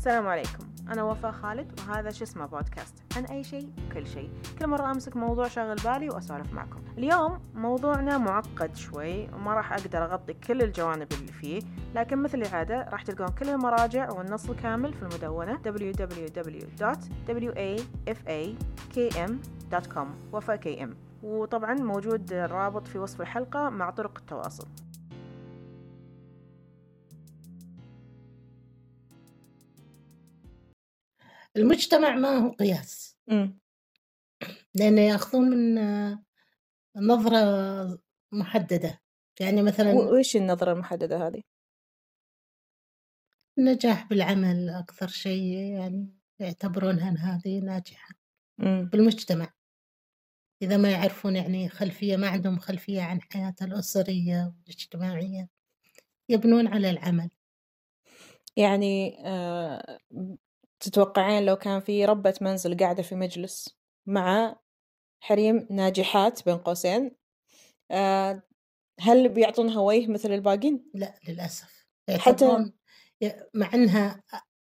السلام عليكم. أنا وفاء خالد وهذا شو اسمه بودكاست؟ عن أي شيء وكل شيء. كل مرة أمسك موضوع شاغل بالي وأسولف معكم. اليوم موضوعنا معقد شوي وما راح أقدر أغطي كل الجوانب اللي فيه لكن مثل العادة راح تلقون كل المراجع والنص الكامل في المدونة www.wafakm.com وفاء كي ام وطبعا موجود الرابط في وصف الحلقة مع طرق التواصل. المجتمع ما هو قياس. لأنه يأخذون من آه، نظرة محددة. يعني مثلا وإيش النظرة المحددة هذه؟ النجاح بالعمل أكثر شيء يعني يعتبرونها هذه ناجحة. مم. بالمجتمع. إذا ما يعرفون يعني خلفية ما عندهم خلفية عن حياتها الأسرية والاجتماعية يبنون على العمل. يعني آه تتوقعين لو كان في ربة منزل قاعدة في مجلس مع حريم ناجحات بين قوسين آه هل بيعطونها وجه مثل الباقين؟ لا للأسف حتى- مع أنها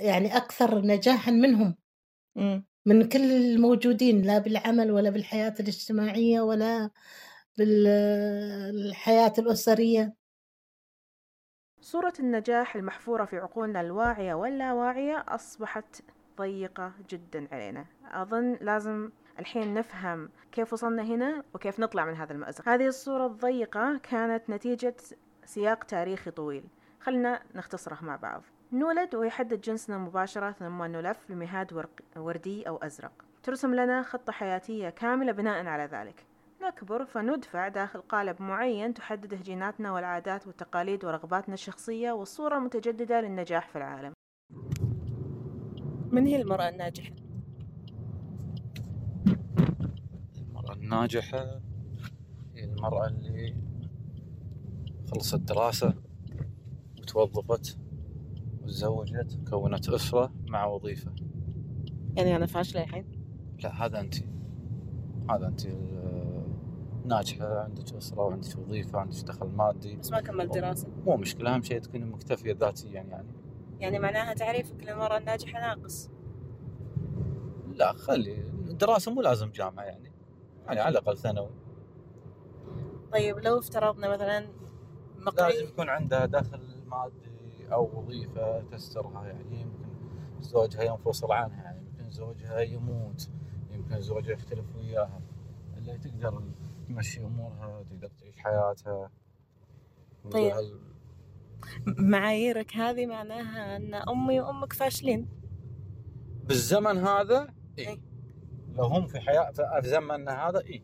يعني أكثر نجاحا منهم مم. من كل الموجودين لا بالعمل ولا بالحياة الاجتماعية ولا بالحياة الأسرية صورة النجاح المحفورة في عقولنا الواعية واللاواعية أصبحت ضيقة جدا علينا. أظن لازم الحين نفهم كيف وصلنا هنا وكيف نطلع من هذا المأزق. هذه الصورة الضيقة كانت نتيجة سياق تاريخي طويل. خلنا نختصره مع بعض. نولد ويحدد جنسنا مباشرة ثم نلف بمهاد وردي أو أزرق. ترسم لنا خطة حياتية كاملة بناء على ذلك. نكبر فندفع داخل قالب معين تحدده جيناتنا والعادات والتقاليد ورغباتنا الشخصية والصورة المتجددة للنجاح في العالم. من هي المرأة الناجحة؟ المرأة الناجحة هي المرأة اللي خلصت دراسة وتوظفت وتزوجت وكونت أسرة مع وظيفة. يعني أنا فاشلة الحين؟ لا هذا أنت هذا أنت ناجحة عندك أسرة وعندك وظيفة عندك دخل مادي. بس ما كملت دراسة. مو مشكلة أهم شيء تكوني مكتفية ذاتيا يعني. يعني معناها تعريفك للمرأة الناجحة ناقص. لا خلي الدراسة مو لازم جامعة يعني. يعني على الأقل ثانوي. طيب لو افترضنا مثلا لازم مقري يكون عندها دخل مادي أو وظيفة تسترها يعني. يمكن زوجها ينفصل عنها يعني يمكن زوجها يموت يمكن زوجها يختلف وياها. اللي تقدر تمشي أمورها تقدر تعيش حياتها. طيب. هل- معاييرك هذه معناها أن أمي وأمك فاشلين. بالزمن هذا؟ إيه. اي لو هم في حياة في زمننا هذا؟ اي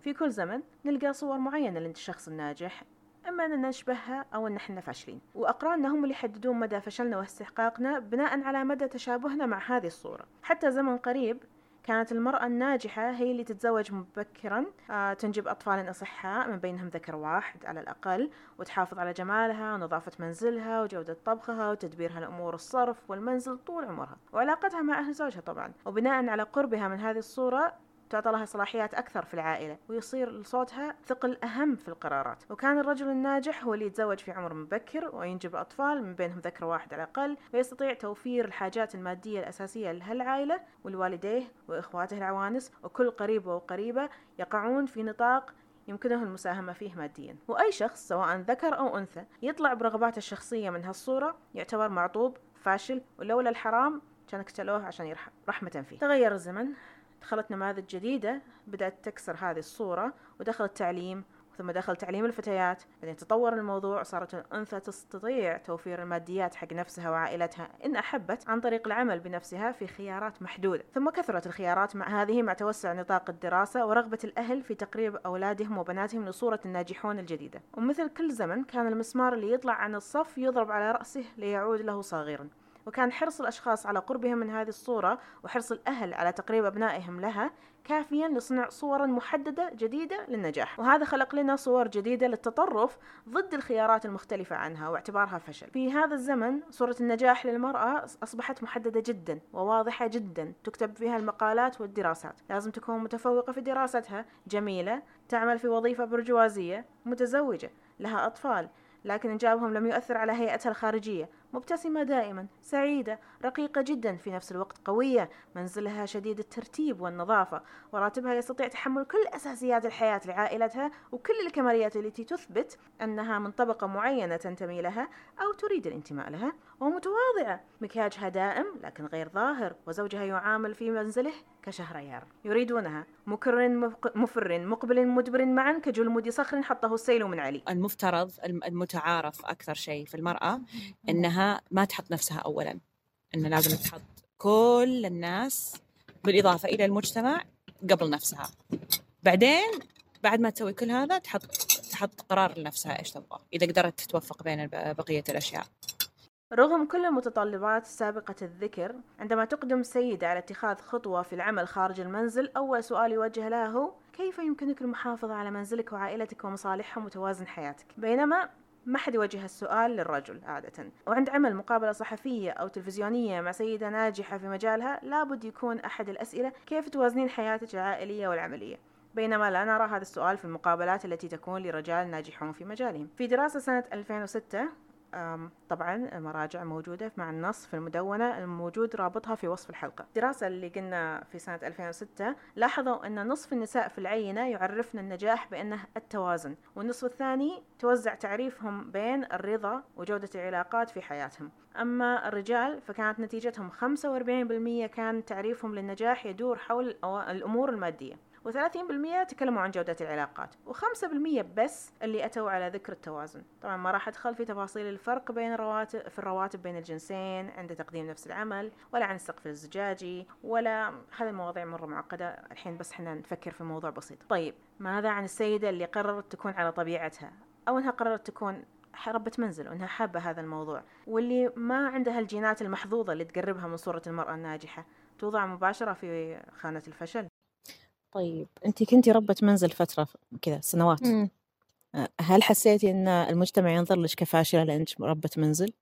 في كل زمن نلقى صور معينة للشخص الناجح إما أننا نشبهها أو أن إحنا فاشلين. وأقراننا هم اللي يحددون مدى فشلنا واستحقاقنا بناء على مدى تشابهنا مع هذه الصورة. حتى زمن قريب كانت المرأة الناجحة هي اللي تتزوج مبكرا آه، تنجب أطفال أصحاء من بينهم ذكر واحد على الأقل وتحافظ على جمالها ونظافة منزلها وجودة طبخها وتدبيرها لأمور الصرف والمنزل طول عمرها وعلاقتها مع أهل زوجها طبعا. وبناء على قربها من هذه الصورة تعطى لها صلاحيات أكثر في العائلة ويصير لصوتها ثقل أهم في القرارات. وكان الرجل الناجح هو اللي يتزوج في عمر مبكر وينجب أطفال من بينهم ذكر واحد على الأقل ويستطيع توفير الحاجات المادية الأساسية لهالعائلة ولوالديه وإخواته العوانس وكل قريب وقريبة يقعون في نطاق يمكنه المساهمة فيه ماديا. وأي شخص سواء ذكر أو أنثى يطلع برغباته الشخصية من هالصورة يعتبر معطوب فاشل ولولا الحرام كان اقتلوه عشان يرحم رحمة فيه. تغير الزمن. دخلت نماذج جديدة بدأت تكسر هذه الصورة ودخل التعليم ثم دخل تعليم الفتيات. بعدين تطور الموضوع صارت الأنثى تستطيع توفير الماديات حق نفسها وعائلتها. إن أحبت عن طريق العمل بنفسها في خيارات محدودة. ثم كثرت الخيارات مع هذه مع توسع نطاق الدراسة ورغبة الأهل في تقريب أولادهم وبناتهم لصورة الناجحون الجديدة. ومثل كل زمن كان المسمار اللي يطلع عن الصف يضرب على رأسه ليعود له صاغرا وكان حرص الأشخاص على قربهم من هذه الصورة وحرص الأهل على تقريب أبنائهم لها كافيا لصنع صورا محددة جديدة للنجاح. وهذا خلق لنا صور جديدة للتطرف ضد الخيارات المختلفة عنها واعتبارها فشل. في هذا الزمن صورة النجاح للمرأة أصبحت محددة جدا وواضحة جدا. تكتب فيها المقالات والدراسات. لازم تكون متفوقة في دراستها جميلة تعمل في وظيفة برجوازية متزوجة لها أطفال لكن إنجابهم لم يؤثر على هيئتها الخارجية. مبتسمة دائما سعيدة رقيقة جدا في نفس الوقت قوية. منزلها شديد الترتيب والنظافة وراتبها يستطيع تحمل كل أساسيات الحياة لعائلتها وكل الكماليات التي تثبت أنها من طبقة معينة تنتمي لها أو تريد الانتماء لها. ومتواضعة مكياجها دائم لكن غير ظاهر وزوجها يعامل في منزله كشهريار. يريدونها. مكر مفر مقبل مدبر معا كجلمود صخر حطه السيل من علي. المفترض المتعارف أكثر شيء في المرأة إنها ما تحط نفسها أولا. إن لازم تحط كل الناس بالإضافة إلى المجتمع قبل نفسها. بعدين بعد ما تسوي كل هذا تحط تحط قرار لنفسها إيش تبغى إذا قدرت تتوفق بين بقية الأشياء. رغم كل المتطلبات سابقة الذكر عندما تقدم سيدة على اتخاذ خطوة في العمل خارج المنزل أول سؤال يوجه لها هو كيف يمكنك المحافظة على منزلك وعائلتك ومصالحهم وتوازن حياتك؟ بينما ما حد يوجه السؤال للرجل عادة. وعند عمل مقابلة صحفية أو تلفزيونية مع سيدة ناجحة في مجالها لابد يكون أحد الأسئلة كيف توازنين حياتك العائلية والعملية؟ بينما لا نرى هذا السؤال في المقابلات التي تكون لرجال ناجحون في مجالهم. في دراسة سنة 2006 طبعا المراجع موجودة مع النص في المدونة الموجود رابطها في وصف الحلقة. الدراسة اللي قلنا في سنة 2006 لاحظوا أن نصف النساء في العينة يعرفن النجاح بأنه التوازن والنصف الثاني توزع تعريفهم بين الرضا وجودة العلاقات في حياتهم. أما الرجال فكانت نتيجتهم 45% كان تعريفهم للنجاح يدور حول الأمور المادية. و30% تكلموا عن جودة العلاقات و5% بس اللي أتوا على ذكر التوازن. طبعا ما راح أدخل في تفاصيل الفرق بين الرواتب في الرواتب بين الجنسين عند تقديم نفس العمل ولا عن السقف الزجاجي ولا هذه المواضيع مرة معقدة الحين بس إحنا نفكر في موضوع بسيط. طيب ماذا عن السيدة اللي قررت تكون على طبيعتها؟ أو أنها قررت تكون ربة منزل وأنها حابة هذا الموضوع واللي ما عندها الجينات المحظوظة اللي تقربها من صورة المرأة الناجحة توضع مباشرة في خانة الفشل؟ طيب. أنتِ كنتِ ربة منزل فترة كذا سنوات، إمم. هل حسيتِ إن المجتمع ينظر لِك كفاشلة لأنِك ربة منزل؟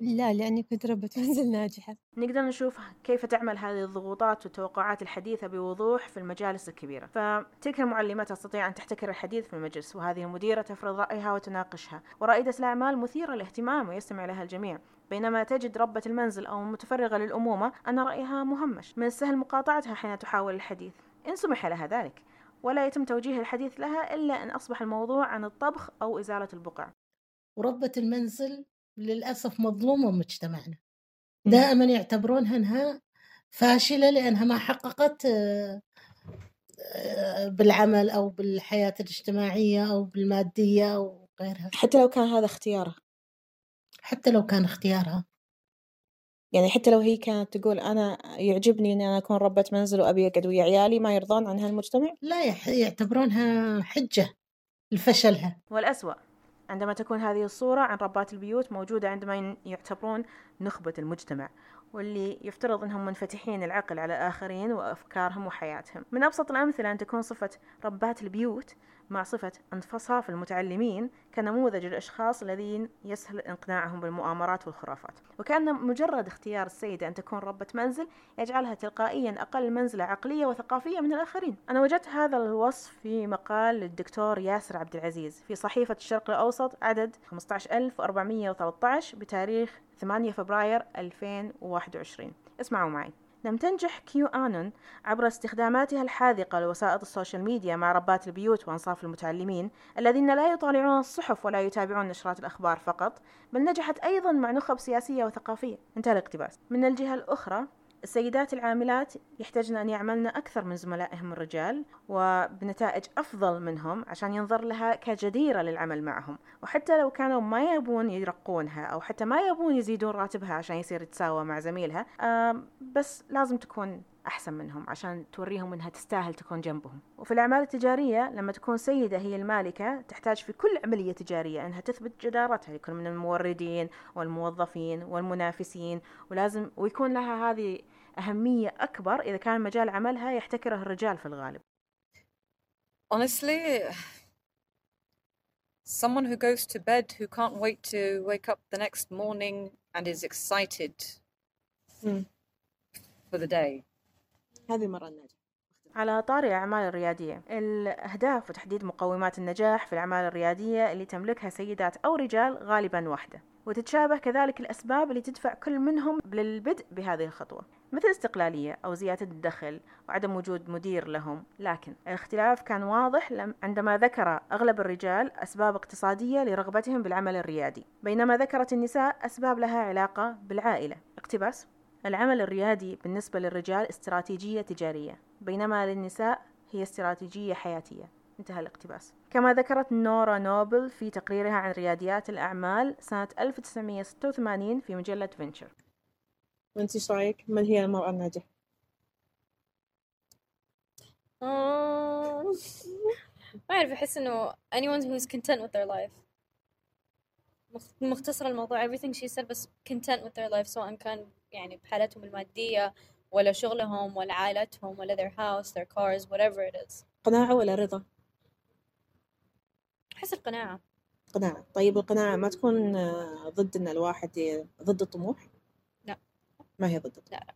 لا لأني كنت ربة منزل ناجحة. نقدر نشوف كيف تعمل هذه الضغوطات والتوقعات الحديثة بوضوح في المجالس الكبيرة. فتلك المعلمة تستطيع أن تحتكر الحديث في المجلس وهذه المديرة تفرض رأيها وتناقشها. ورائدة الأعمال مثيرة للاهتمام ويستمع لها الجميع. بينما تجد ربة المنزل أو المتفرغة للأمومة أن رأيها مهمش. من السهل مقاطعتها حين تحاول الحديث. إن سمح لها ذلك ولا يتم توجيه الحديث لها إلا أن أصبح الموضوع عن الطبخ أو إزالة البقع. وربة المنزل للأسف مظلومة مجتمعنا. دائما يعتبرونها أنها فاشلة لأنها ما حققت آه، آه، بالعمل أو بالحياة الاجتماعية أو بالمادية أو غيرها. حتى لو كان هذا اختيارها. حتى لو كان اختيارها. يعني حتى لو هي كانت تقول أنا يعجبني إني أنا أكون ربة منزل وأبي أقعد ويا عيالي ما يرضون عن هالمجتمع؟ لا يعتبرونها حجة لفشلها والأسوأ عندما تكون هذه الصورة عن ربات البيوت موجودة عندما يعتبرون نخبة المجتمع واللي يفترض أنهم منفتحين العقل على الآخرين وأفكارهم وحياتهم من أبسط الأمثلة أن تكون صفة ربات البيوت مع صفة انفصاف المتعلمين كنموذج الأشخاص الذين يسهل إقناعهم بالمؤامرات والخرافات. وكأن مجرد اختيار السيدة أن تكون ربة منزل يجعلها تلقائيا أقل منزلة عقلية وثقافية من الآخرين. أنا وجدت هذا الوصف في مقال للدكتور ياسر عبد العزيز في صحيفة الشرق الأوسط عدد 15413 بتاريخ 8 فبراير 2021 اسمعوا معي. لم تنجح كيو آنون عبر استخداماتها الحاذقة لوسائط ال social media مع ربات البيوت وأنصاف المتعلمين الذين لا يطالعون الصحف ولا يتابعون نشرات الأخبار فقط بل نجحت أيضا مع نخب سياسية وثقافية. انتهى الاقتباس. من الجهة الأخرى السيدات العاملات يحتاجن أن يعملن أكثر من زملائهم الرجال وبنتائج أفضل منهم عشان ينظر لها كجديرة للعمل معهم. وحتى لو كانوا ما يبون يرقونها أو حتى ما يبون يزيدون راتبها عشان يصير يتساوى مع زميلها بس لازم تكون أحسن منهم عشان توريهم أنها تستاهل تكون جنبهم. وفي الأعمال التجارية لما تكون سيدة هي المالكة تحتاج في كل عملية تجارية أنها تثبت جدارتها. يكون من الموردين والموظفين والمنافسين ولازم ويكون لها هذه أهمية أكبر إذا كان مجال عملها يحتكره الرجال في الغالب Honestly, someone who goes to bed who can't wait to wake up the next morning and is excited mm. for the day. هذه مرة الناجحة على طار الأعمال الريادية الأهداف وتحديد مقومات النجاح في الأعمال الريادية اللي تملكها سيدات أو رجال غالبا واحدة وتتشابه كذلك الأسباب اللي تدفع كل منهم للبدء بهذه الخطوة مثل الاستقلالية أو زيادة الدخل وعدم وجود مدير لهم. لكن الاختلاف كان واضح عندما ذكر أغلب الرجال أسباب اقتصادية لرغبتهم بالعمل الريادي بينما ذكرت النساء أسباب لها علاقة بالعائلة. اقتباس العمل الريادي بالنسبة للرجال استراتيجية تجارية بينما للنساء هي استراتيجية حياتية. انتهى الاقتباس كما ذكرت نورا نوبل في تقريرها عن رياديات الأعمال سنة 1986 في مجلة فينشر وانت إيش رأيك؟ من هي المرأة الناجحة؟ ما أعرف أحس إنه anyone who's content with their life مخ- مختصر الموضوع everything she said بس content with their life سواء كان يعني بحالتهم المادية ولا شغلهم ولا عائلتهم ولا their house their cars whatever it is قناعة ولا رضا؟ أحس القناعة. قناعة. طيب القناعة ما تكون آه، ضد إن الواحد ضد الطموح؟ لا. ما هي ضد لا لا.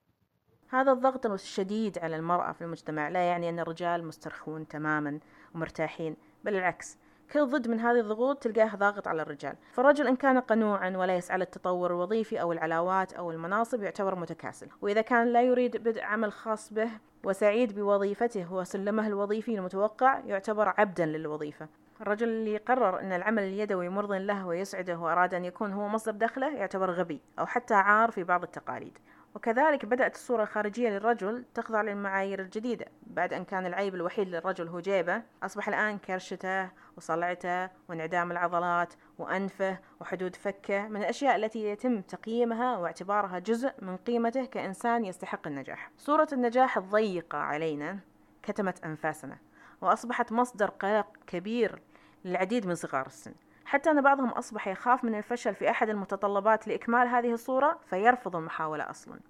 هذا الضغط الشديد على المرأة في المجتمع. لا يعني أن الرجال مسترخون تماما ومرتاحين بل العكس. كل ضد من هذه الضغوط تلقاه ضاغط على الرجال. فالرجل إن كان قنوعا ولا يسعى للتطور الوظيفي أو العلاوات أو المناصب يعتبر متكاسل. وإذا كان لا يريد بدء عمل خاص به وسعيد بوظيفته وسلمه الوظيفي المتوقع يعتبر عبدا للوظيفة. الرجل اللي قرر أن العمل اليدوي مرض له ويسعده وأراد أن يكون هو مصدر دخله يعتبر غبي أو حتى عار في بعض التقاليد. وكذلك بدأت الصورة الخارجية للرجل تخضع للمعايير الجديدة بعد أن كان العيب الوحيد للرجل هو جيبه. أصبح الآن كرشته وصلعته وانعدام العضلات وأنفه وحدود فكه من الأشياء التي يتم تقييمها واعتبارها جزء من قيمته كإنسان يستحق النجاح. صورة النجاح الضيقة علينا كتمت أنفاسنا وأصبحت مصدر قلق كبير للعديد من صغار السن. حتى أن بعضهم أصبح يخاف من الفشل في أحد المتطلبات لإكمال هذه الصورة فيرفض المحاولة أصلا.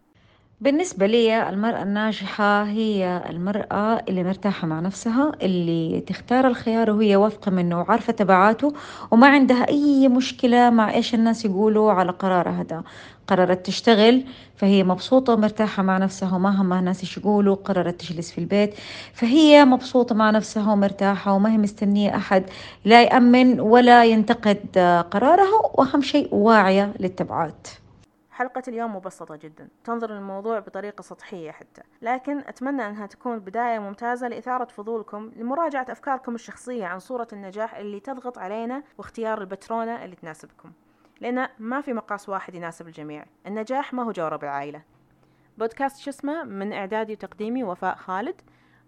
بالنسبة لي المرأة الناجحة هي المرأة اللي مرتاحة مع نفسها اللي تختار الخيار وهي واثقة منه وعارفة تبعاته وما عندها أي مشكلة مع إيش الناس يقولوا على قرارها هذا. قررت تشتغل فهي مبسوطة ومرتاحة مع نفسها وما همها الناس إيش يقولوا قررت تجلس في البيت فهي مبسوطة مع نفسها ومرتاحة وما هي مستنية أحد لا يأمن ولا ينتقد قرارها وأهم شيء واعية للتبعات. حلقة اليوم مبسطة جدا. تنظر للموضوع بطريقة سطحية حتى. لكن أتمنى أنها تكون بداية ممتازة لإثارة فضولكم لمراجعة أفكاركم الشخصية عن صورة النجاح اللي تضغط علينا واختيار البترونة اللي تناسبكم. لأن ما في مقاس واحد يناسب الجميع. النجاح ما هو جورة بالعائلة بودكاست شو اسمه؟ من إعدادي وتقديمي وفاء خالد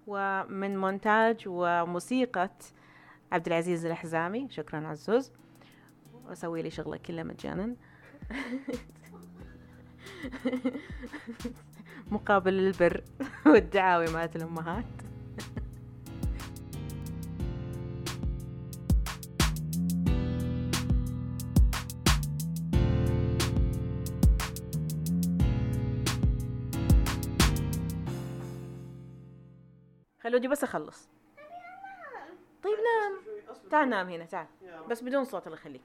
ومن مونتاج وموسيقى عبد العزيز الحزامي شكرا عزوز. وأسوي لي شغلة كله مجانا. مقابل البر والدعاوي مالت الأمهات. خلوني بس أخلص. طيب نام. تعال نام هنا تعال. بس بدون صوت الله يخليك.